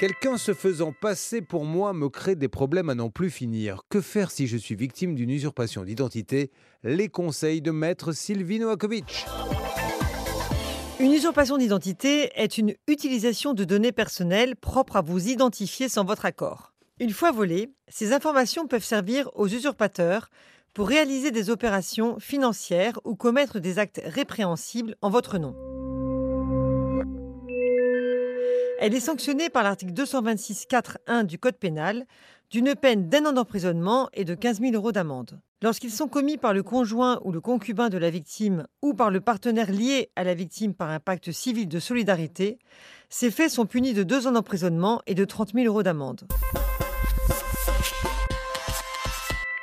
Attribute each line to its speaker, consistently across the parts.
Speaker 1: Quelqu'un se faisant passer pour moi me crée des problèmes à n'en plus finir. Que faire si je suis victime d'une usurpation d'identité? Les conseils de maître Sylvie Novakovic.
Speaker 2: Une usurpation d'identité est une utilisation de données personnelles propres à vous identifier sans votre accord. Une fois volées, ces informations peuvent servir aux usurpateurs pour réaliser des opérations financières ou commettre des actes répréhensibles en votre nom. Elle est sanctionnée par l'article 226.4.1 du Code pénal d'une peine d'un an d'emprisonnement et de 15 000 euros d'amende. Lorsqu'ils sont commis par le conjoint ou le concubin de la victime ou par le partenaire lié à la victime par un pacte civil de solidarité, ces faits sont punis de deux ans d'emprisonnement et de 30 000 euros d'amende.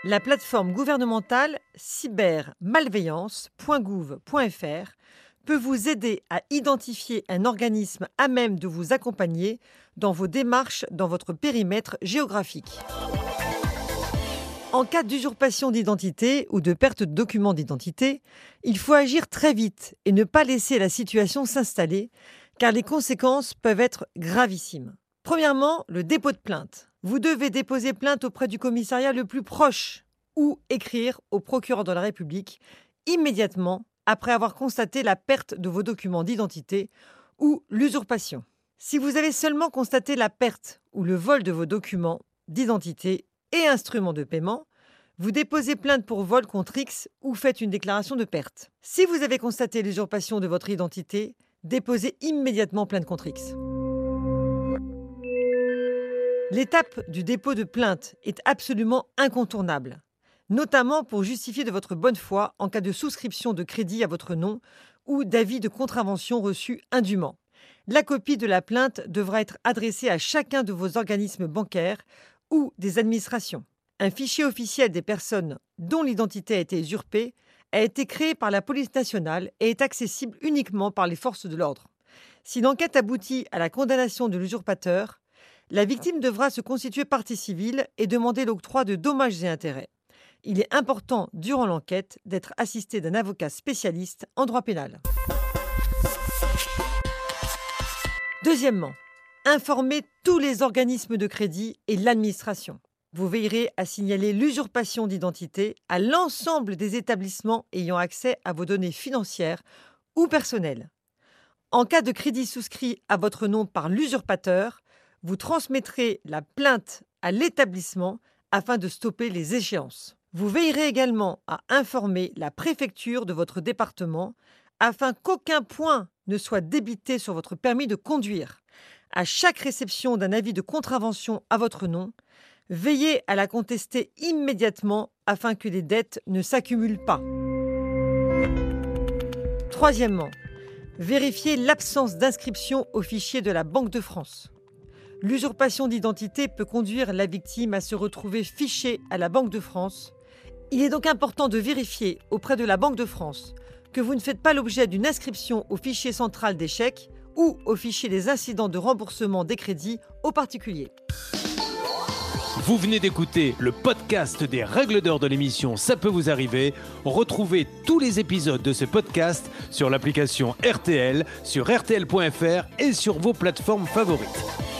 Speaker 2: La plateforme gouvernementale cybermalveillance.gouv.fr peut vous aider à identifier un organisme à même de vous accompagner dans vos démarches dans votre périmètre géographique. En cas d'usurpation d'identité ou de perte de documents d'identité, il faut agir très vite et ne pas laisser la situation s'installer, car les conséquences peuvent être gravissimes. Premièrement, le dépôt de plainte. Vous devez déposer plainte auprès du commissariat le plus proche ou écrire au procureur de la République immédiatement après avoir constaté la perte de vos documents d'identité ou l'usurpation. Si vous avez seulement constaté la perte ou le vol de vos documents d'identité et instruments de paiement, vous déposez plainte pour vol contre X ou faites une déclaration de perte. Si vous avez constaté l'usurpation de votre identité, déposez immédiatement plainte contre X. L'étape du dépôt de plainte est absolument incontournable notamment pour justifier de votre bonne foi en cas de souscription de crédit à votre nom ou d'avis de contravention reçu indûment. La copie de la plainte devra être adressée à chacun de vos organismes bancaires ou des administrations. Un fichier officiel des personnes dont l'identité a été usurpée a été créé par la police nationale et est accessible uniquement par les forces de l'ordre. Si l'enquête aboutit à la condamnation de l'usurpateur, la victime devra se constituer partie civile et demander l'octroi de dommages et intérêts il est important durant l'enquête d'être assisté d'un avocat spécialiste en droit pénal. Deuxièmement, informez tous les organismes de crédit et l'administration. Vous veillerez à signaler l'usurpation d'identité à l'ensemble des établissements ayant accès à vos données financières ou personnelles. En cas de crédit souscrit à votre nom par l'usurpateur, vous transmettrez la plainte à l'établissement afin de stopper les échéances. Vous veillerez également à informer la préfecture de votre département afin qu'aucun point ne soit débité sur votre permis de conduire. À chaque réception d'un avis de contravention à votre nom, veillez à la contester immédiatement afin que les dettes ne s'accumulent pas. Troisièmement, vérifiez l'absence d'inscription au fichier de la Banque de France. L'usurpation d'identité peut conduire la victime à se retrouver fichée à la Banque de France il est donc important de vérifier auprès de la Banque de France que vous ne faites pas l'objet d'une inscription au fichier central des chèques ou au fichier des incidents de remboursement des crédits aux particuliers.
Speaker 1: Vous venez d'écouter le podcast des règles d'or de l'émission Ça peut vous arriver. Retrouvez tous les épisodes de ce podcast sur l'application RTL, sur rtl.fr et sur vos plateformes favorites.